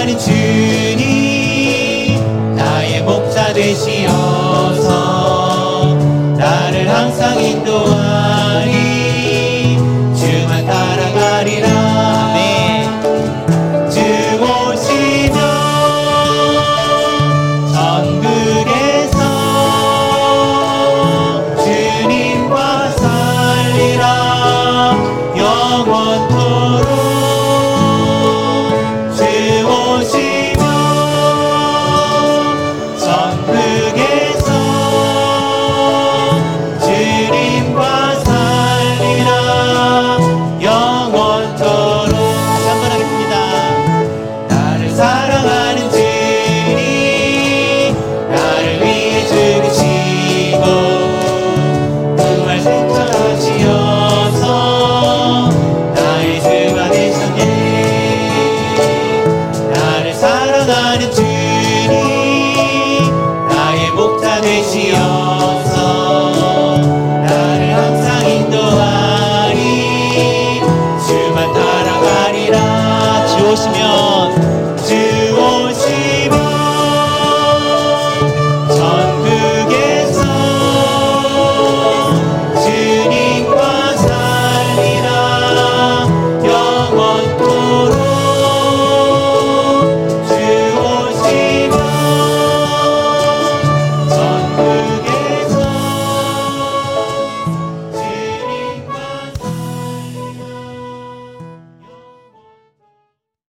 사랑하는 주님 나의 목사 되시어서 나를 항상 인도하 주님 나의 목자 되시어서 나를 항상 인도하니 주만 따라가리라. 주오시면